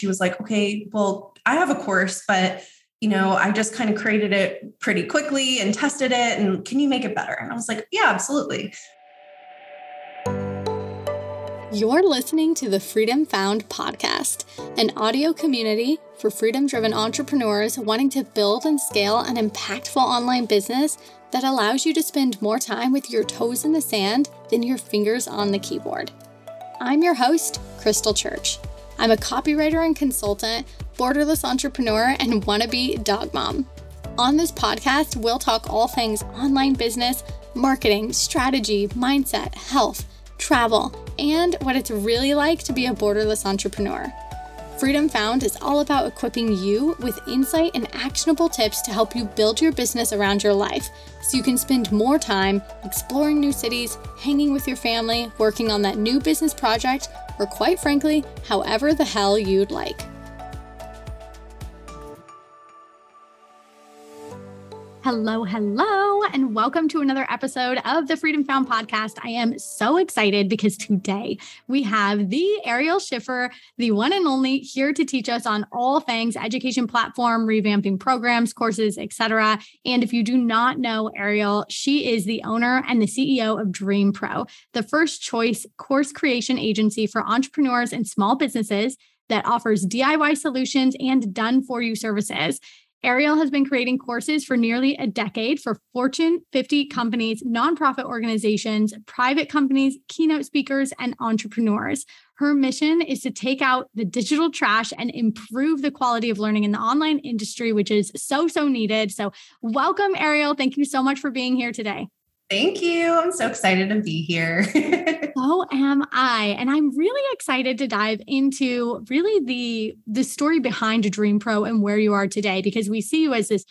She was like, okay, well, I have a course, but you know, I just kind of created it pretty quickly and tested it. And can you make it better? And I was like, yeah, absolutely. You're listening to the Freedom Found podcast, an audio community for freedom driven entrepreneurs wanting to build and scale an impactful online business that allows you to spend more time with your toes in the sand than your fingers on the keyboard. I'm your host, Crystal Church. I'm a copywriter and consultant, borderless entrepreneur, and wannabe dog mom. On this podcast, we'll talk all things online business, marketing, strategy, mindset, health, travel, and what it's really like to be a borderless entrepreneur. Freedom Found is all about equipping you with insight and actionable tips to help you build your business around your life so you can spend more time exploring new cities, hanging with your family, working on that new business project, or quite frankly, however the hell you'd like. Hello, hello, and welcome to another episode of the Freedom Found podcast. I am so excited because today we have the Ariel Schiffer, the one and only, here to teach us on all things education platform, revamping programs, courses, etc. And if you do not know Ariel, she is the owner and the CEO of Dream Pro, the first choice course creation agency for entrepreneurs and small businesses that offers DIY solutions and done for you services. Ariel has been creating courses for nearly a decade for Fortune 50 companies, nonprofit organizations, private companies, keynote speakers, and entrepreneurs. Her mission is to take out the digital trash and improve the quality of learning in the online industry, which is so, so needed. So, welcome, Ariel. Thank you so much for being here today. Thank you. I'm so excited to be here. so am I. And I'm really excited to dive into really the the story behind Dream Pro and where you are today because we see you as this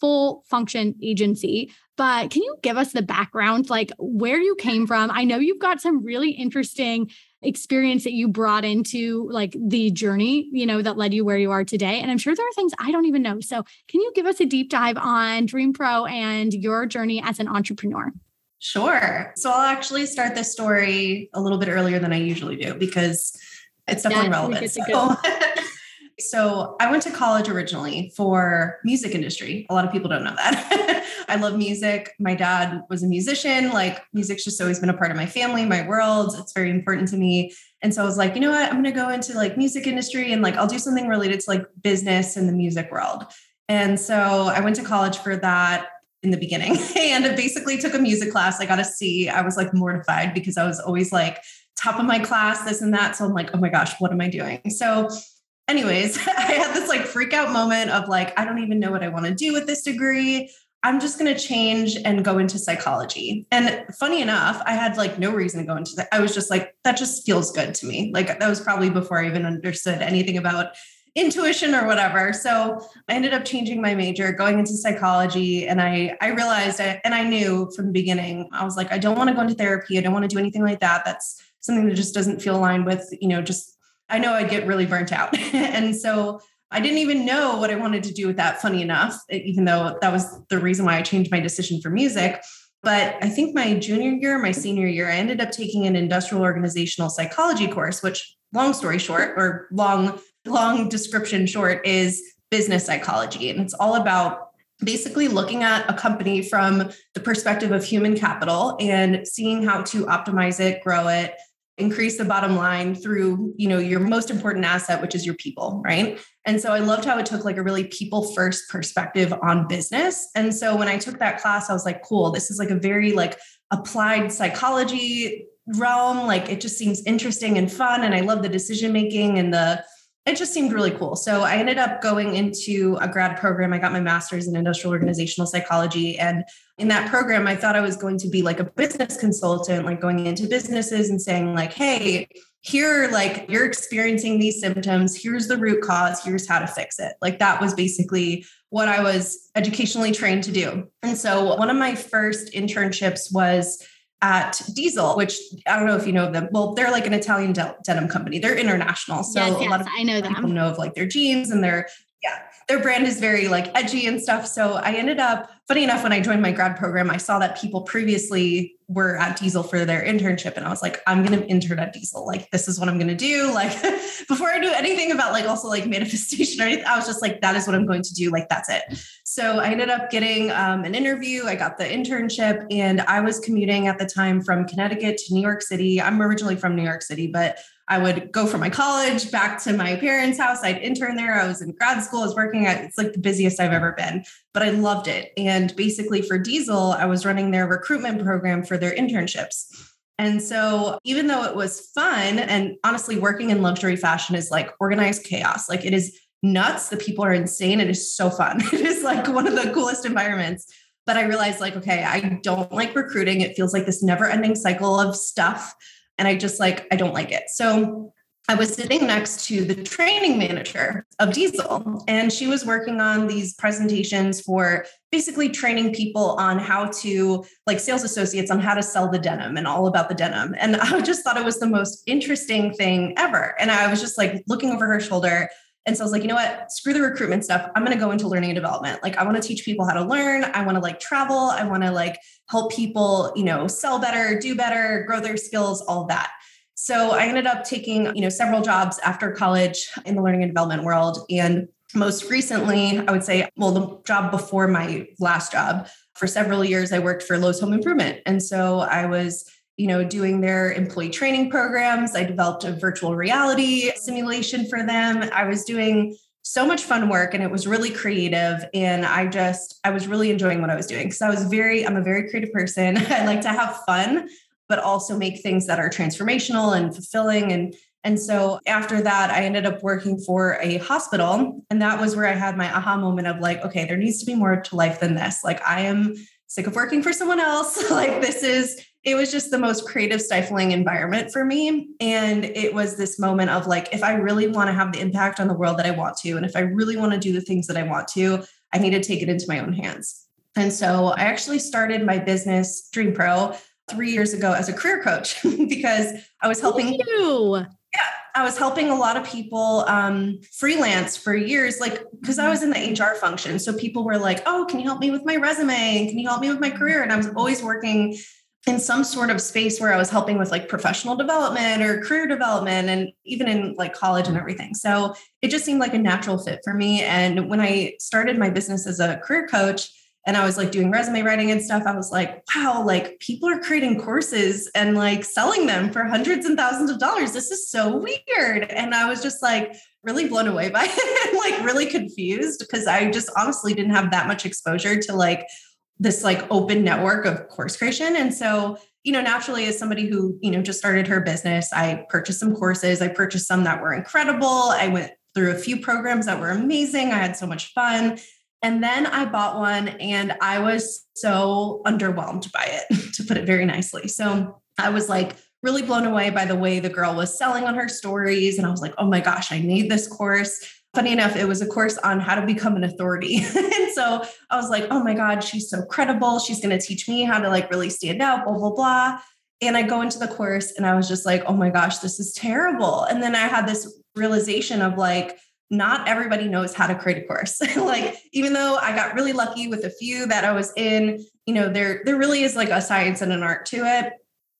full function agency. But can you give us the background like where you came from? I know you've got some really interesting experience that you brought into like the journey, you know, that led you where you are today. And I'm sure there are things I don't even know. So, can you give us a deep dive on Dream Pro and your journey as an entrepreneur? Sure. So, I'll actually start this story a little bit earlier than I usually do because it's definitely relevant. So, so, I went to college originally for music industry. A lot of people don't know that. I love music. My dad was a musician. Like music's just always been a part of my family, my world. It's very important to me. And so I was like, you know what? I'm going to go into like music industry and like I'll do something related to like business and the music world. And so I went to college for that in the beginning and it basically took a music class. I got a C. I was like mortified because I was always like top of my class, this and that. So I'm like, oh my gosh, what am I doing? So anyways, I had this like freak out moment of like, I don't even know what I want to do with this degree. I'm just going to change and go into psychology. And funny enough, I had like no reason to go into that. I was just like, that just feels good to me. Like that was probably before I even understood anything about intuition or whatever. So I ended up changing my major, going into psychology. And I, I realized, I, and I knew from the beginning, I was like, I don't want to go into therapy. I don't want to do anything like that. That's something that just doesn't feel aligned with, you know, just, I know I'd get really burnt out. and so I didn't even know what I wanted to do with that, funny enough, even though that was the reason why I changed my decision for music. But I think my junior year, my senior year, I ended up taking an industrial organizational psychology course, which, long story short, or long, long description short, is business psychology. And it's all about basically looking at a company from the perspective of human capital and seeing how to optimize it, grow it, increase the bottom line through you know your most important asset which is your people right? And so i loved how it took like a really people first perspective on business. And so when i took that class i was like cool this is like a very like applied psychology realm. Like it just seems interesting and fun and i love the decision making and the it just seemed really cool. So I ended up going into a grad program. I got my master's in industrial organizational psychology. And in that program, I thought I was going to be like a business consultant, like going into businesses and saying, like, hey, here, like you're experiencing these symptoms. Here's the root cause. Here's how to fix it. Like that was basically what I was educationally trained to do. And so one of my first internships was at Diesel, which I don't know if you know them. Well, they're like an Italian denim company. They're international, so yes, yes, a lot of I know them. people know of like their jeans and their Yeah. Their brand is very like edgy and stuff. So I ended up, funny enough, when I joined my grad program, I saw that people previously were at Diesel for their internship. And I was like, I'm going to intern at Diesel. Like, this is what I'm going to do. Like, before I do anything about like also like manifestation or anything, I was just like, that is what I'm going to do. Like, that's it. So I ended up getting um, an interview. I got the internship and I was commuting at the time from Connecticut to New York City. I'm originally from New York City, but I would go from my college back to my parents' house. I'd intern there. I was in grad school. I was working at, it's like the busiest I've ever been, but I loved it. And basically for Diesel, I was running their recruitment program for their internships. And so, even though it was fun, and honestly, working in luxury fashion is like organized chaos. Like it is nuts. The people are insane. It is so fun. It is like one of the coolest environments. But I realized, like, okay, I don't like recruiting. It feels like this never ending cycle of stuff. And I just like, I don't like it. So I was sitting next to the training manager of Diesel, and she was working on these presentations for basically training people on how to, like sales associates, on how to sell the denim and all about the denim. And I just thought it was the most interesting thing ever. And I was just like looking over her shoulder. And so I was like, you know what? Screw the recruitment stuff. I'm going to go into learning and development. Like, I want to teach people how to learn. I want to like travel. I want to like help people, you know, sell better, do better, grow their skills, all that. So I ended up taking, you know, several jobs after college in the learning and development world. And most recently, I would say, well, the job before my last job, for several years, I worked for Lowe's Home Improvement. And so I was you know, doing their employee training programs. I developed a virtual reality simulation for them. I was doing so much fun work and it was really creative and I just I was really enjoying what I was doing because I was very I'm a very creative person. I like to have fun but also make things that are transformational and fulfilling and and so after that I ended up working for a hospital and that was where I had my aha moment of like okay there needs to be more to life than this. Like I am sick of working for someone else. like this is it was just the most creative stifling environment for me. And it was this moment of like if i really want to have the impact on the world that i want to and if i really want to do the things that i want to i need to take it into my own hands. And so i actually started my business dream pro three years ago as a career coach because i was helping you yeah i was helping a lot of people um, freelance for years like because i was in the hr function. So people were like oh can you help me with my resume? Can you help me with my career? And i was always working in some sort of space where I was helping with like professional development or career development and even in like college and everything. So it just seemed like a natural fit for me. And when I started my business as a career coach and I was like doing resume writing and stuff, I was like, wow, like people are creating courses and like selling them for hundreds and thousands of dollars. This is so weird. And I was just like, really blown away by it, like really confused because I just honestly didn't have that much exposure to like this like open network of course creation. And so, you know, naturally, as somebody who, you know, just started her business, I purchased some courses. I purchased some that were incredible. I went through a few programs that were amazing. I had so much fun. And then I bought one and I was so underwhelmed by it, to put it very nicely. So I was like really blown away by the way the girl was selling on her stories. And I was like, oh my gosh, I need this course funny enough, it was a course on how to become an authority. and so I was like, oh my God, she's so credible. She's going to teach me how to like really stand out, blah, blah, blah. And I go into the course and I was just like, oh my gosh, this is terrible. And then I had this realization of like, not everybody knows how to create a course. like, even though I got really lucky with a few that I was in, you know, there, there really is like a science and an art to it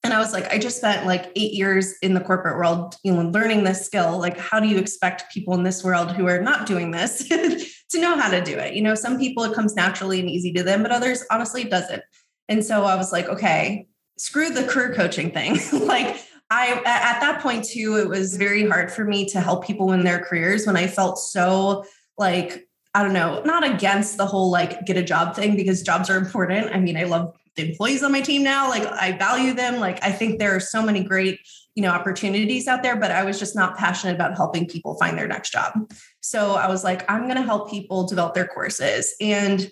and i was like i just spent like eight years in the corporate world you know learning this skill. Like how do you expect people in this world who are not doing this to know how to do it? You know some people it comes naturally and easy to them but others honestly it doesn't. And so i was like okay screw the career coaching thing. Like i at that point too it was very hard for me to help people in their careers when i felt so like I don't know, not against the whole like get a job thing because jobs are important. I mean, I love the employees on my team now. Like I value them. Like I think there are so many great, you know, opportunities out there, but I was just not passionate about helping people find their next job. So I was like, I'm going to help people develop their courses. And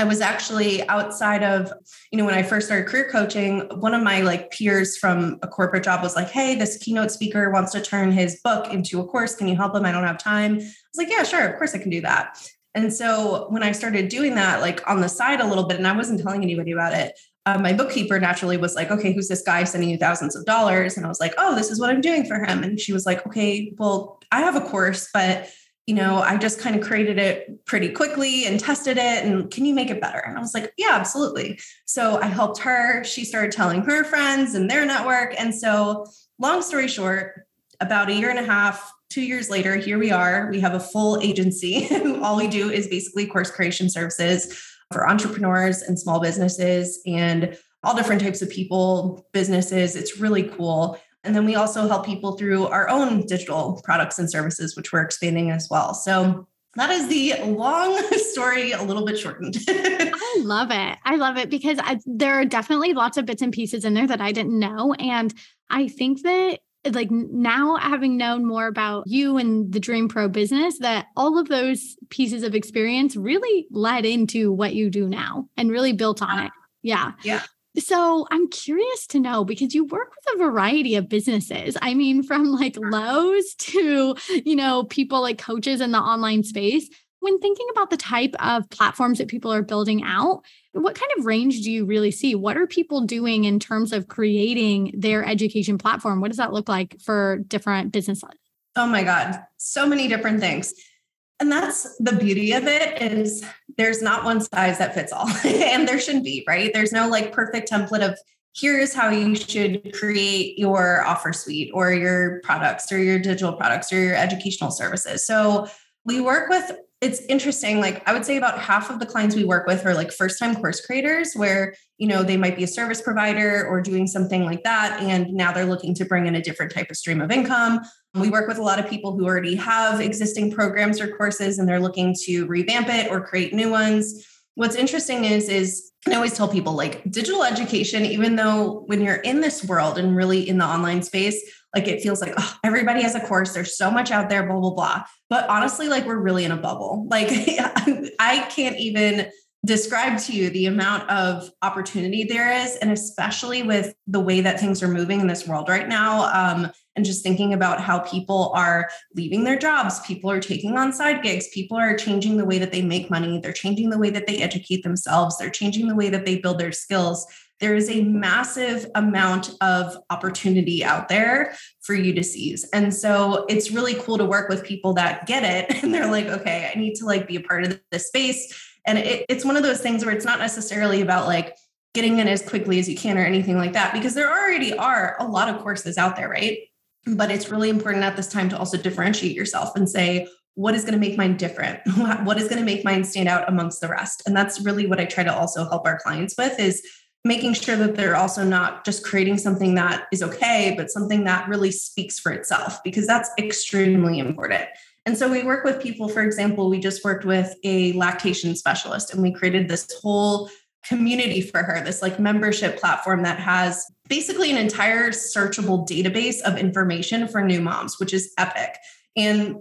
I was actually outside of, you know, when I first started career coaching, one of my like peers from a corporate job was like, Hey, this keynote speaker wants to turn his book into a course. Can you help him? I don't have time. I was like, Yeah, sure. Of course I can do that. And so when I started doing that, like on the side a little bit, and I wasn't telling anybody about it, uh, my bookkeeper naturally was like, okay, who's this guy sending you thousands of dollars? And I was like, oh, this is what I'm doing for him. And she was like, okay, well, I have a course, but you know, I just kind of created it pretty quickly and tested it. And can you make it better? And I was like, yeah, absolutely. So I helped her. She started telling her friends and their network. And so, long story short, about a year and a half, two years later, here we are. We have a full agency. All we do is basically course creation services for entrepreneurs and small businesses and all different types of people, businesses. It's really cool. And then we also help people through our own digital products and services, which we're expanding as well. So that is the long story, a little bit shortened. I love it. I love it because I, there are definitely lots of bits and pieces in there that I didn't know. And I think that like now having known more about you and the Dream Pro business, that all of those pieces of experience really led into what you do now and really built on it. Yeah. Yeah. So I'm curious to know because you work with a variety of businesses. I mean, from like Lowe's to, you know, people like coaches in the online space. When thinking about the type of platforms that people are building out, what kind of range do you really see? What are people doing in terms of creating their education platform? What does that look like for different businesses? Oh my God, so many different things. And that's the beauty of it is there's not one size that fits all. and there shouldn't be, right? There's no like perfect template of here's how you should create your offer suite or your products or your digital products or your educational services. So we work with it's interesting like i would say about half of the clients we work with are like first time course creators where you know they might be a service provider or doing something like that and now they're looking to bring in a different type of stream of income. We work with a lot of people who already have existing programs or courses and they're looking to revamp it or create new ones. What's interesting is is i always tell people like digital education even though when you're in this world and really in the online space like it feels like oh, everybody has a course. There's so much out there, blah, blah, blah. But honestly, like we're really in a bubble. Like I can't even describe to you the amount of opportunity there is. And especially with the way that things are moving in this world right now. Um, and just thinking about how people are leaving their jobs, people are taking on side gigs, people are changing the way that they make money, they're changing the way that they educate themselves, they're changing the way that they build their skills there is a massive amount of opportunity out there for you to seize. And so it's really cool to work with people that get it and they're mm-hmm. like, okay, I need to like be a part of this space. And it, it's one of those things where it's not necessarily about like getting in as quickly as you can or anything like that, because there already are a lot of courses out there, right? But it's really important at this time to also differentiate yourself and say, what is going to make mine different what is going to make mine stand out amongst the rest and that's really what i try to also help our clients with is making sure that they're also not just creating something that is okay, but something that really speaks for itself, because that's extremely important. And so we work with people, for example, we just worked with a lactation specialist and we created this whole community for her, this like membership platform that has basically an entire searchable database of information for new moms, which is epic. And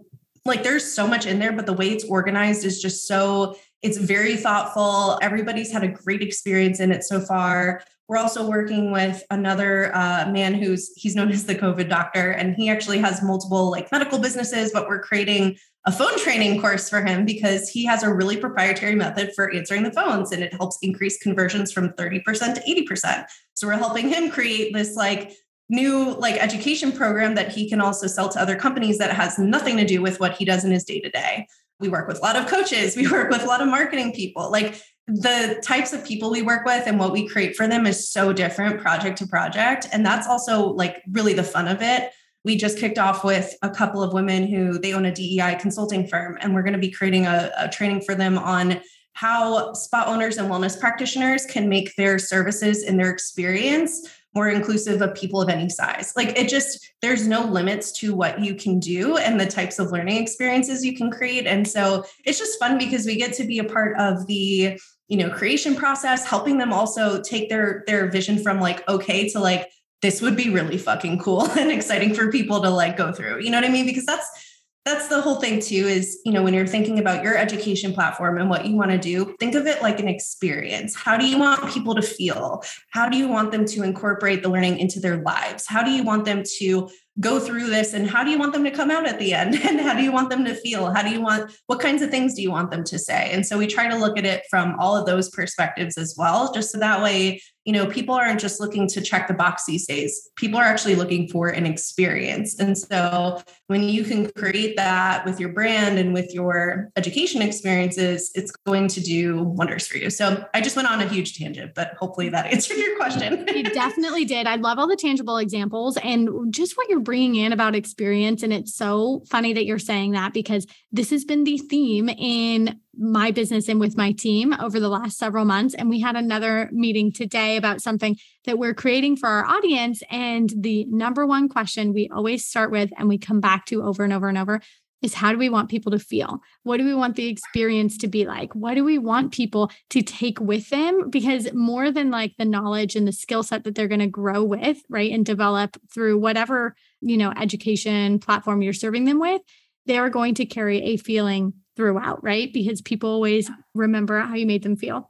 like there's so much in there, but the way it's organized is just so it's very thoughtful. Everybody's had a great experience in it so far. We're also working with another uh, man who's he's known as the COVID doctor, and he actually has multiple like medical businesses. But we're creating a phone training course for him because he has a really proprietary method for answering the phones, and it helps increase conversions from thirty percent to eighty percent. So we're helping him create this like new like education program that he can also sell to other companies that has nothing to do with what he does in his day to day we work with a lot of coaches we work with a lot of marketing people. Like the types of people we work with and what we create for them is so different project to project. And that's also like really the fun of it. We just kicked off with a couple of women who they own a dei consulting firm and we're going to be creating a, a training for them on how spa owners and wellness practitioners can make their services and their experience more inclusive of people of any size. Like it just, there's no limits to what you can do and the types of learning experiences you can create. And so it's just fun because we get to be a part of the, you know, creation process, helping them also take their their vision from like okay to like this would be really fucking cool and exciting for people to like go through. You know what I mean? Because that's that's the whole thing too is you know when you're thinking about your education platform and what you want to do think of it like an experience. How do you want people to feel? How do you want them to incorporate the learning into their lives? How do you want them to go through this and how do you want them to come out at the end? And how do you want them to feel? How do you want what kinds of things do you want them to say? And so we try to look at it from all of those perspectives as well just so that way you know people aren't just looking to check the box these days. People are actually looking for an experience. And so when you can create that with your brand and with your education experiences it's going to do wonders for you. So i just went on a huge tangent but hopefully that answered your question. You definitely did. I love all the tangible examples. And just what you're bringing in about experience and it's so funny that you're saying that because this has been the theme in my business and with my team over the last several months. And we had another meeting today about something that we're creating for our audience. And the number one question we always start with and we come back to over and over and over is how do we want people to feel? What do we want the experience to be like? What do we want people to take with them? Because more than like the knowledge and the skill set that they're going to grow with, right, and develop through whatever, you know, education platform you're serving them with, they are going to carry a feeling throughout, right? Because people always remember how you made them feel.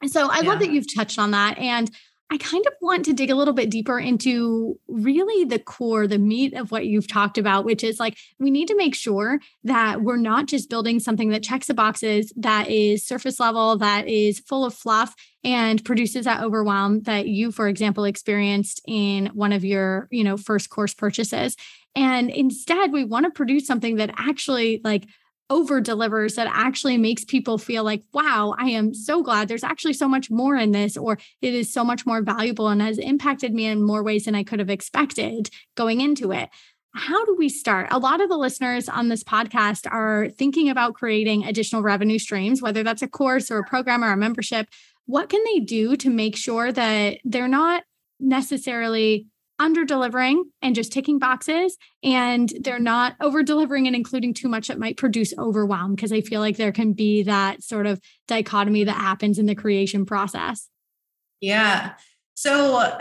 And so I yeah. love that you've touched on that. And I kind of want to dig a little bit deeper into really the core, the meat of what you've talked about, which is like we need to make sure that we're not just building something that checks the boxes, that is surface level, that is full of fluff and produces that overwhelm that you, for example, experienced in one of your, you know, first course purchases. And instead, we want to produce something that actually like over delivers that actually makes people feel like, wow, I am so glad there's actually so much more in this, or it is so much more valuable and has impacted me in more ways than I could have expected going into it. How do we start? A lot of the listeners on this podcast are thinking about creating additional revenue streams, whether that's a course or a program or a membership. What can they do to make sure that they're not necessarily under delivering and just ticking boxes and they're not over delivering and including too much that might produce overwhelm because I feel like there can be that sort of dichotomy that happens in the creation process. Yeah. So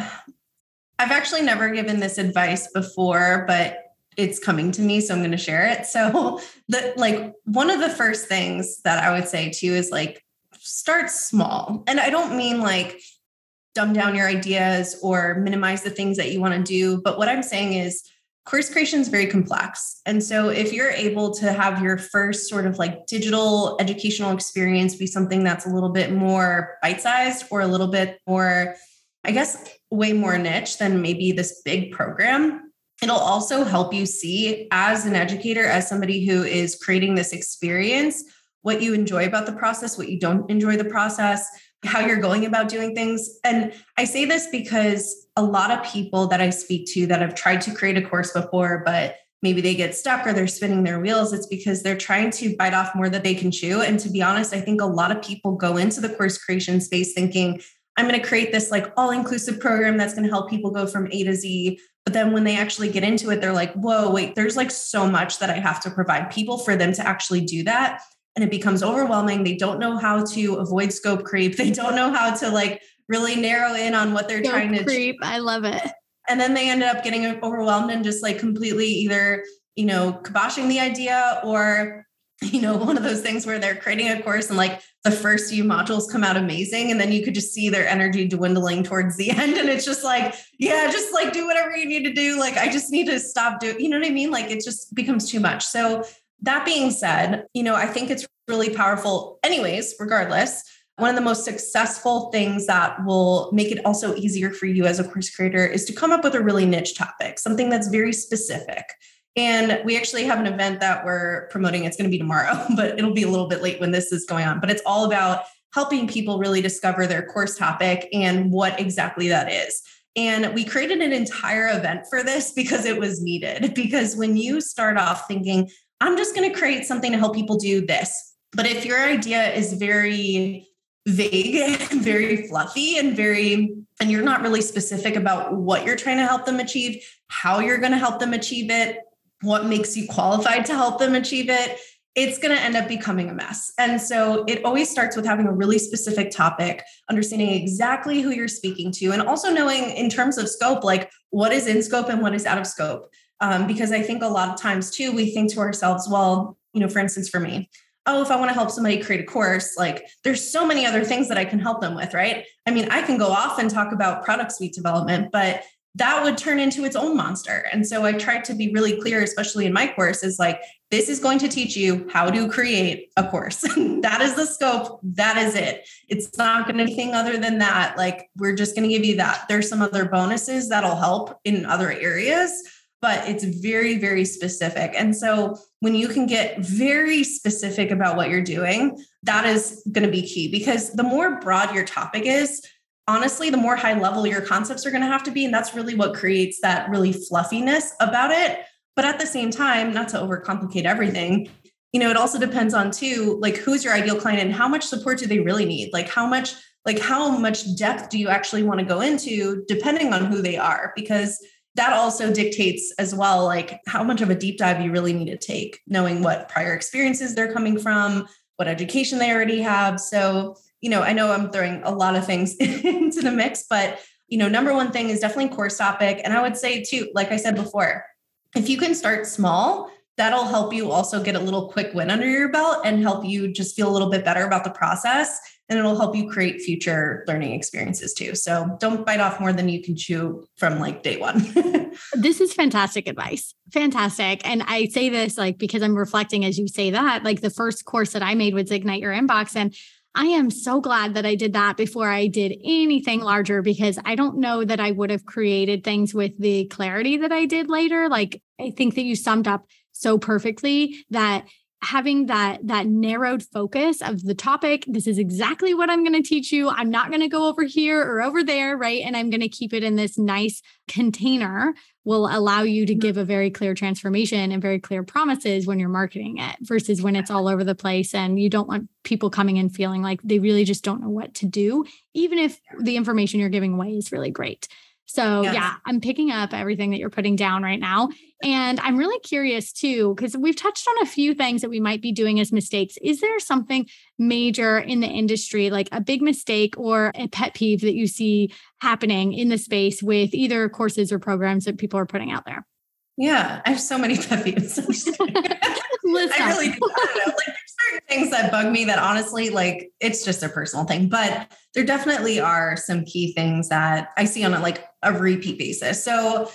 I've actually never given this advice before, but it's coming to me so I'm going to share it. So the like one of the first things that I would say too is like start small. And I don't mean like dumb down your ideas or minimize the things that you want to do. But what I'm saying is, course creation is very complex. And so if you're able to have your first sort of like digital educational experience be something that's a little bit more bite sized or a little bit more, I guess, way more niche than maybe this big program, it'll also help you see as an educator, as somebody who is creating this experience, what you enjoy about the process, what you don't enjoy the process, how you're going about doing things. And I say this because a lot of people that I speak to that have tried to create a course before, but maybe they get stuck or they're spinning their wheels, it's because they're trying to bite off more that they can chew. And to be honest, I think a lot of people go into the course creation space thinking, I'm going to create this like all inclusive program that's going to help people go from A to Z. But then when they actually get into it, they're like, whoa, wait, there's like so much that I have to provide people for them to actually do that and it becomes overwhelming. They don't know how to avoid scope creep. They don't know how to like really narrow in on what they're scope trying to creep. I love it. And then they ended up getting overwhelmed and just like completely either, you know, kiboshing the idea or, you know, one of those things where they're creating a course and like the first few modules come out amazing. And then you could just see their energy dwindling towards the end. And it's just like, yeah, just like do whatever you need to do. Like, I just need to stop doing, you know what I mean? Like it just becomes too much. So that being said, you know, I think it's really powerful, anyways, regardless. One of the most successful things that will make it also easier for you as a course creator is to come up with a really niche topic, something that's very specific. And we actually have an event that we're promoting. It's going to be tomorrow, but it'll be a little bit late when this is going on. But it's all about helping people really discover their course topic and what exactly that is. And we created an entire event for this because it was needed. Because when you start off thinking, I'm just going to create something to help people do this. But if your idea is very vague, very fluffy, and very, and you're not really specific about what you're trying to help them achieve, how you're going to help them achieve it, what makes you qualified to help them achieve it, it's going to end up becoming a mess. And so it always starts with having a really specific topic, understanding exactly who you're speaking to, and also knowing in terms of scope, like what is in scope and what is out of scope. Um, because I think a lot of times too, we think to ourselves, well, you know, for instance, for me, oh, if I want to help somebody create a course, like there's so many other things that I can help them with, right? I mean, I can go off and talk about product suite development, but that would turn into its own monster. And so I tried to be really clear, especially in my course, is like, this is going to teach you how to create a course. that is the scope. That is it. It's not going to be anything other than that. Like, we're just going to give you that. There's some other bonuses that'll help in other areas, but it's very, very specific. And so when you can get very specific about what you're doing, that is going to be key because the more broad your topic is, honestly, the more high level your concepts are going to have to be. And that's really what creates that really fluffiness about it. But at the same time, not to overcomplicate everything, you know, it also depends on too, like who's your ideal client and how much support do they really need? Like how much, like how much depth do you actually want to go into depending on who they are? Because that also dictates as well, like how much of a deep dive you really need to take, knowing what prior experiences they're coming from, what education they already have. So you know, I know I'm throwing a lot of things into the mix, but you know, number one thing is definitely course topic. And I would say too, like I said before, if you can start small, that'll help you also get a little quick win under your belt and help you just feel a little bit better about the process. And it'll help you create future learning experiences too. So don't bite off more than you can chew from like day one. this is fantastic advice. Fantastic. And I say this like because I'm reflecting as you say that, like the first course that I made was Ignite Your Inbox. And I am so glad that I did that before I did anything larger because I don't know that I would have created things with the clarity that I did later. Like, I think that you summed up so perfectly that having that that narrowed focus of the topic this is exactly what i'm going to teach you. I'm not going to go over here or over there right? And i'm going to keep it in this nice container will allow you to mm-hmm. give a very clear transformation and very clear promises when you're marketing it versus when it's all over the place and you don't want people coming in feeling like they really just don't know what to do even if the information you're giving away is really great so, yes. yeah, I'm picking up everything that you're putting down right now. And I'm really curious too, because we've touched on a few things that we might be doing as mistakes. Is there something major in the industry, like a big mistake or a pet peeve that you see happening in the space with either courses or programs that people are putting out there? Yeah, I have so many pet peeves. I really do. I. Like things that bug me that honestly, like it's just a personal thing. But there definitely are some key things that I see on a like a repeat basis. So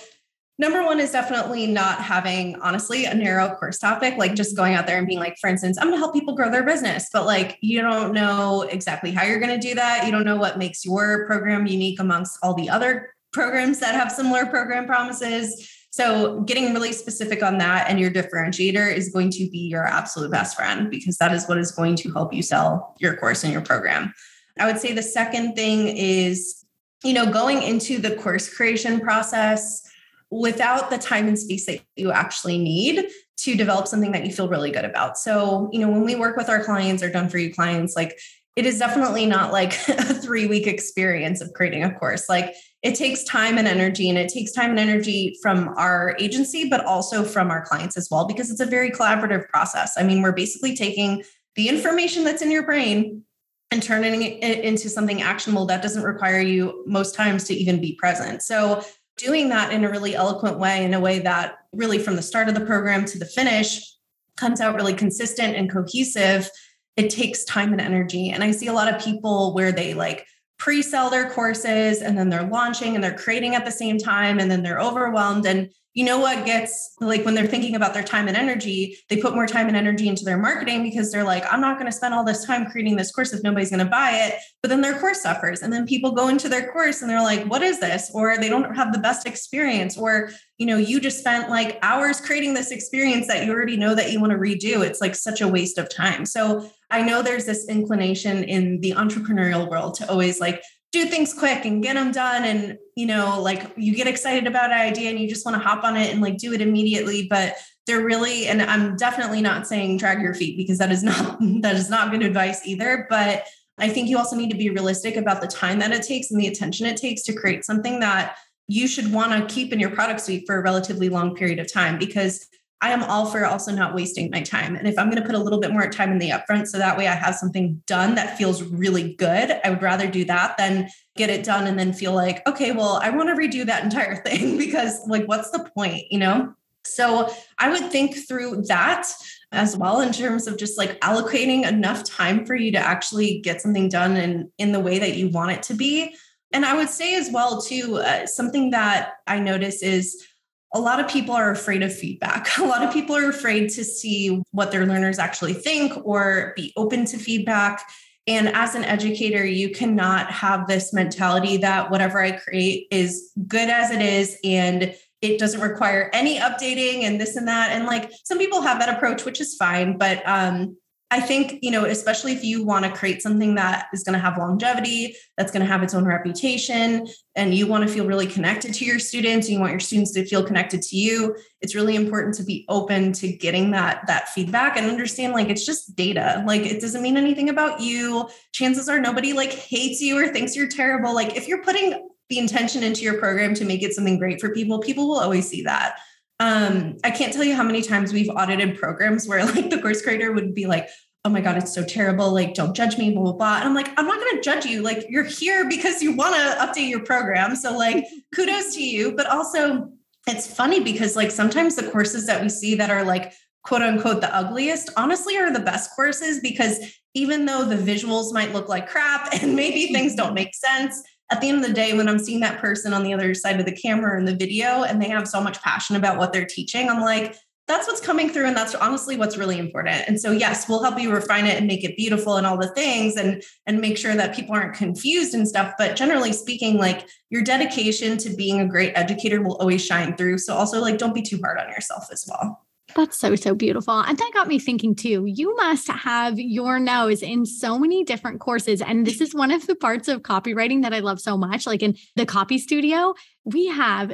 number one is definitely not having honestly a narrow course topic like just going out there and being like for instance i'm going to help people grow their business but like you don't know exactly how you're going to do that you don't know what makes your program unique amongst all the other programs that have similar program promises so, getting really specific on that and your differentiator is going to be your absolute best friend because that is what is going to help you sell your course and your program. I would say the second thing is, you know, going into the course creation process without the time and space that you actually need to develop something that you feel really good about. So, you know, when we work with our clients or done for you clients, like it is definitely not like a three week experience of creating a course. Like it takes time and energy and it takes time and energy from our agency but also from our clients as well because it's a very collaborative process i mean we're basically taking the information that's in your brain and turning it into something actionable that doesn't require you most times to even be present so doing that in a really eloquent way in a way that really from the start of the program to the finish comes out really consistent and cohesive it takes time and energy. And i see a lot of people where they like pre-sell their courses and then they're launching and they're creating at the same time and then they're overwhelmed. And you know what gets like when they're thinking about their time and energy they put more time and energy into their marketing because they're like i'm not going to spend all this time creating this course if nobody's going to buy it. But then their course suffers and then people go into their course and they're like what is this? Or they don't have the best experience or you know you just spent like hours creating this experience that you already know that you want to redo. It's like such a waste of time. So I know there's this inclination in the entrepreneurial world to always like do things quick and get them done. And, you know, like you get excited about an idea and you just want to hop on it and like do it immediately. But they're really, and I'm definitely not saying drag your feet because that is not, that is not good advice either. But I think you also need to be realistic about the time that it takes and the attention it takes to create something that you should want to keep in your product suite for a relatively long period of time because I am all for also not wasting my time. And if I'm going to put a little bit more time in the upfront so that way I have something done that feels really good, I would rather do that than get it done and then feel like, okay, well, I want to redo that entire thing because, like, what's the point, you know? So I would think through that as well in terms of just like allocating enough time for you to actually get something done in, in the way that you want it to be And I would say as well, too, uh, something that I notice is a lot of people are afraid of feedback. A lot of people are afraid to see what their learners actually think or be open to feedback. And as an educator, you cannot have this mentality that whatever I create is good as it is and it doesn't require any updating and this and that. And like some people have that approach, which is fine. But um, I think, you know, especially if you want to create something that is going to have longevity, that's going to have its own reputation, and you want to feel really connected to your students, and you want your students to feel connected to you, it's really important to be open to getting that that feedback and understand like it's just data. Like it doesn't mean anything about you. Chances are nobody like hates you or thinks you're terrible. Like if you're putting the intention into your program to make it something great for people, people will always see that um, I can't tell you how many times we've audited programs where like the course creator would be like, oh my God, it's so terrible. Like, don't judge me, blah, blah, blah. And I'm like, I'm not going to judge you. Like, you're here because you want to update your program. So, like, kudos to you. But also, it's funny because, like, sometimes the courses that we see that are like, quote unquote, the ugliest, honestly, are the best courses because even though the visuals might look like crap and maybe things don't make sense, at the end of the day, when I'm seeing that person on the other side of the camera in the video and they have so much passion about what they're teaching, I'm like, that's what's coming through. And that's honestly what's really important. And so, yes, we'll help you refine it and make it beautiful and all the things and, and make sure that people aren't confused and stuff. But generally speaking, like your dedication to being a great educator will always shine through. So also like, don't be too hard on yourself as well. That's so, so beautiful. And that got me thinking too. You must have your nose in so many different courses. And this is one of the parts of copywriting that I love so much. Like in the copy studio, we have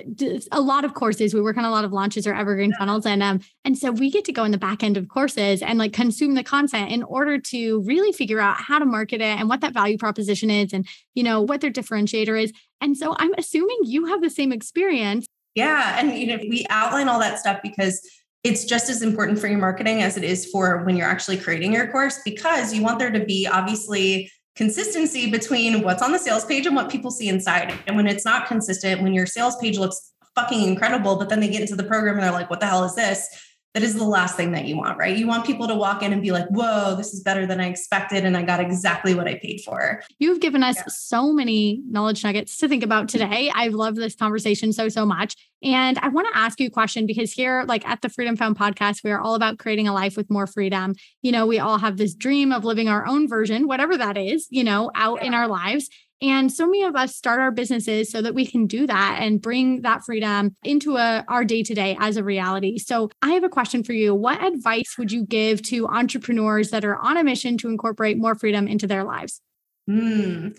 a lot of courses. We work on a lot of launches or evergreen funnels. And um, and so we get to go in the back end of courses and like consume the content in order to really figure out how to market it and what that value proposition is and you know what their differentiator is. And so I'm assuming you have the same experience. Yeah. And you know, we outline all that stuff because it's just as important for your marketing as it is for when you're actually creating your course because you want there to be obviously consistency between what's on the sales page and what people see inside. And when it's not consistent, when your sales page looks fucking incredible, but then they get into the program and they're like, what the hell is this? that is the last thing that you want, right? You want people to walk in and be like, whoa, this is better than I expected. And I got exactly what I paid for. You've given us yeah. so many knowledge nuggets to think about today. I love this conversation so, so much. And I want to ask you a question because here, like at the Freedom Found podcast, we are all about creating a life with more freedom. You know, we all have this dream of living our own version, whatever that is, you know, out yeah. in our lives. And so many of us start our businesses so that we can do that and bring that freedom into a, our day to day as a reality. So, I have a question for you. What advice would you give to entrepreneurs that are on a mission to incorporate more freedom into their lives? Hmm.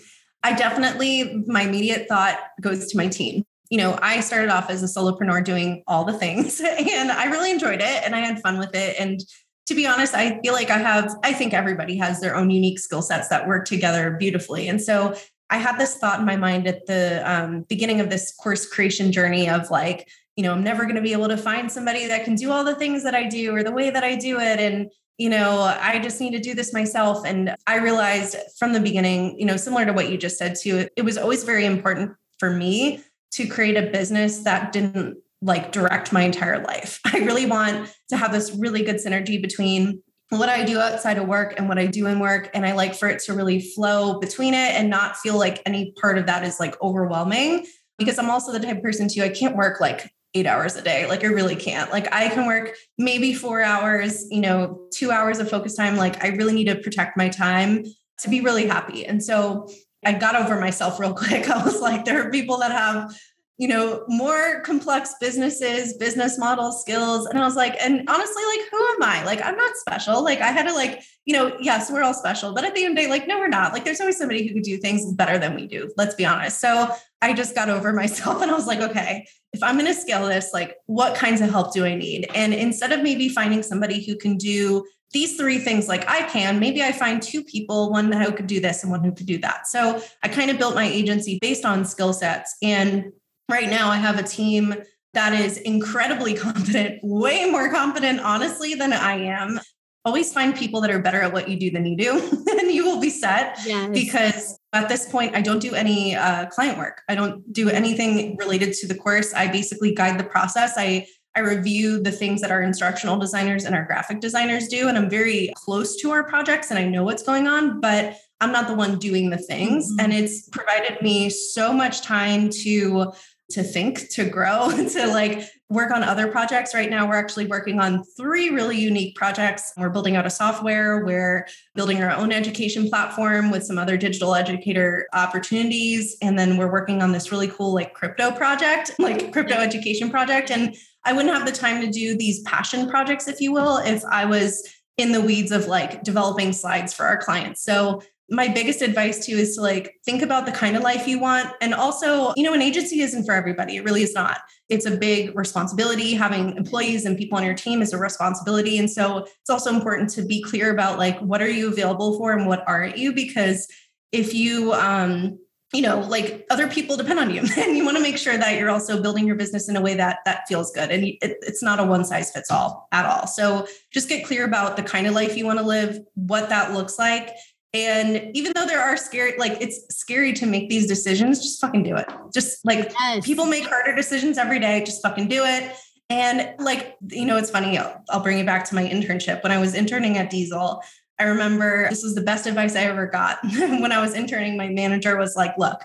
I definitely, my immediate thought goes to my team. You know, I started off as a solopreneur doing all the things and I really enjoyed it and I had fun with it. And to be honest, I feel like I have, I think everybody has their own unique skill sets that work together beautifully. And so I had this thought in my mind at the um, beginning of this course creation journey of like, you know, I'm never going to be able to find somebody that can do all the things that I do or the way that I do it. And, you know, I just need to do this myself. And I realized from the beginning, you know, similar to what you just said too, it was always very important for me to create a business that didn't like direct my entire life. I really want to have this really good synergy between what I do outside of work and what I do in work. And I like for it to really flow between it and not feel like any part of that is like overwhelming. Because I'm also the type of person too, I can't work like eight hours a day. Like I really can't. Like I can work maybe four hours, you know, two hours of focus time. Like I really need to protect my time to be really happy. And so I got over myself real quick. I was like, there are people that have you know, more complex businesses, business model skills. And I was like, and honestly, like, who am I? Like, I'm not special. Like, I had to, like, you know, yes, we're all special, but at the end of the day, like, no, we're not. Like, there's always somebody who could do things better than we do. Let's be honest. So I just got over myself and I was like, okay, if I'm going to scale this, like, what kinds of help do I need? And instead of maybe finding somebody who can do these three things like I can, maybe I find two people, one who could do this and one who could do that. So I kind of built my agency based on skill sets. And right now I have a team that is incredibly confident, way more confident, honestly, than I am. Always find people that are better at what you do than you do, and you will be set. Yes. Because at this point, I don't do any uh, client work. I don't do anything related to the course. I basically guide the process. I I review the things that our instructional designers and our graphic designers do, and I'm very close to our projects and I know what's going on. But I'm not the one doing the things. Mm-hmm. And it's provided me so much time to to think, to grow, to like work on other projects. Right now, we're actually working on three really unique projects. We're building out a software, we're building our own education platform with some other digital educator opportunities. And then we're working on this really cool, like crypto project, like crypto education project. And I wouldn't have the time to do these passion projects, if you will, if I was in the weeds of like developing slides for our clients. So my biggest advice too is to like think about the kind of life you want. And also you know an agency isn't for everybody. It really is not. It's a big responsibility. Having employees and people on your team is a responsibility. And so it's also important to be clear about like what are you available for and what aren't you? Because if you um you know like other people depend on you and you want to make sure that you're also building your business in a way that that feels good and it, it's not a one size fits all at all so just get clear about the kind of life you want to live what that looks like and even though there are scary, like it's scary to make these decisions, just fucking do it. Just like yes. people make harder decisions every day, just fucking do it. And like, you know, it's funny, I'll, I'll bring you back to my internship. When I was interning at Diesel, I remember this was the best advice I ever got. when I was interning, my manager was like, look,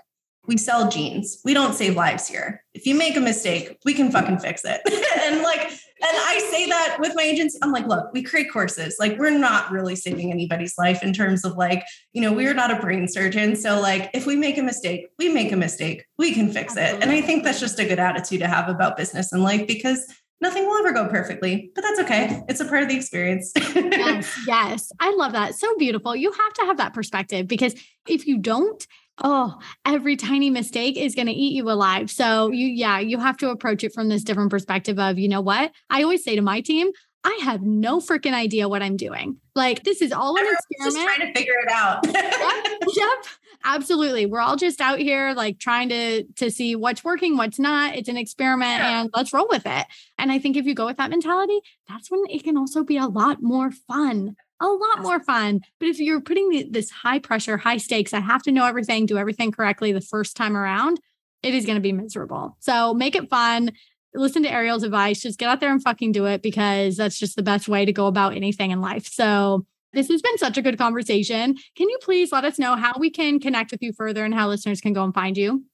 we sell jeans. We don't save lives here. If you make a mistake, we can fucking fix it. and like, and I say that with my agency. I'm like, look, we create courses. Like, we're not really saving anybody's life in terms of like, you know, we're not a brain surgeon. So, like, if we make a mistake, we make a mistake, we can fix it. And I think that's just a good attitude to have about business and life because nothing will ever go perfectly, but that's okay. It's a part of the experience. yes, yes. I love that. So beautiful. You have to have that perspective because if you don't, oh, every tiny mistake is going to eat you alive. So you, yeah, you have to approach it from this different perspective of, you know what? I always say to my team, I have no freaking idea what I'm doing. Like this is all an experiment. Just trying to figure it out. yep, yep, absolutely. We're all just out here like trying to to see what's working, what's not. It's an experiment, yeah. and let's roll with it. And I think if you go with that mentality, that's when it can also be a lot more fun a lot more fun. But if you're putting this high pressure, high stakes, I have to know everything, do everything correctly the first time around, it is going to be miserable. So make it fun. Listen to Ariel's advice. Just get out there and fucking do it because that's just the best way to go about anything in life. So this has been such a good conversation. Can you please let us know how we can connect with you further and how listeners can go and find you?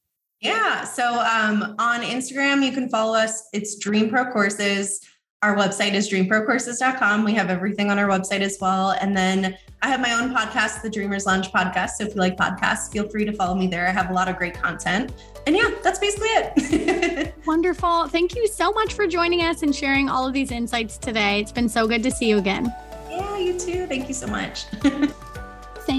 Yeah. So um, on Instagram, you can follow us. It's Dream Pro Courses. Our website is dreamprocourses.com. We have everything on our website as well. And then I have my own podcast, the Dreamers Lounge podcast. So if you like podcasts, feel free to follow me there. I have a lot of great content. And yeah, that's basically it. Wonderful. Thank you so much for joining us and sharing all of these insights today. It's been so good to see you again. You too. Thank you so much. Thank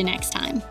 you next time.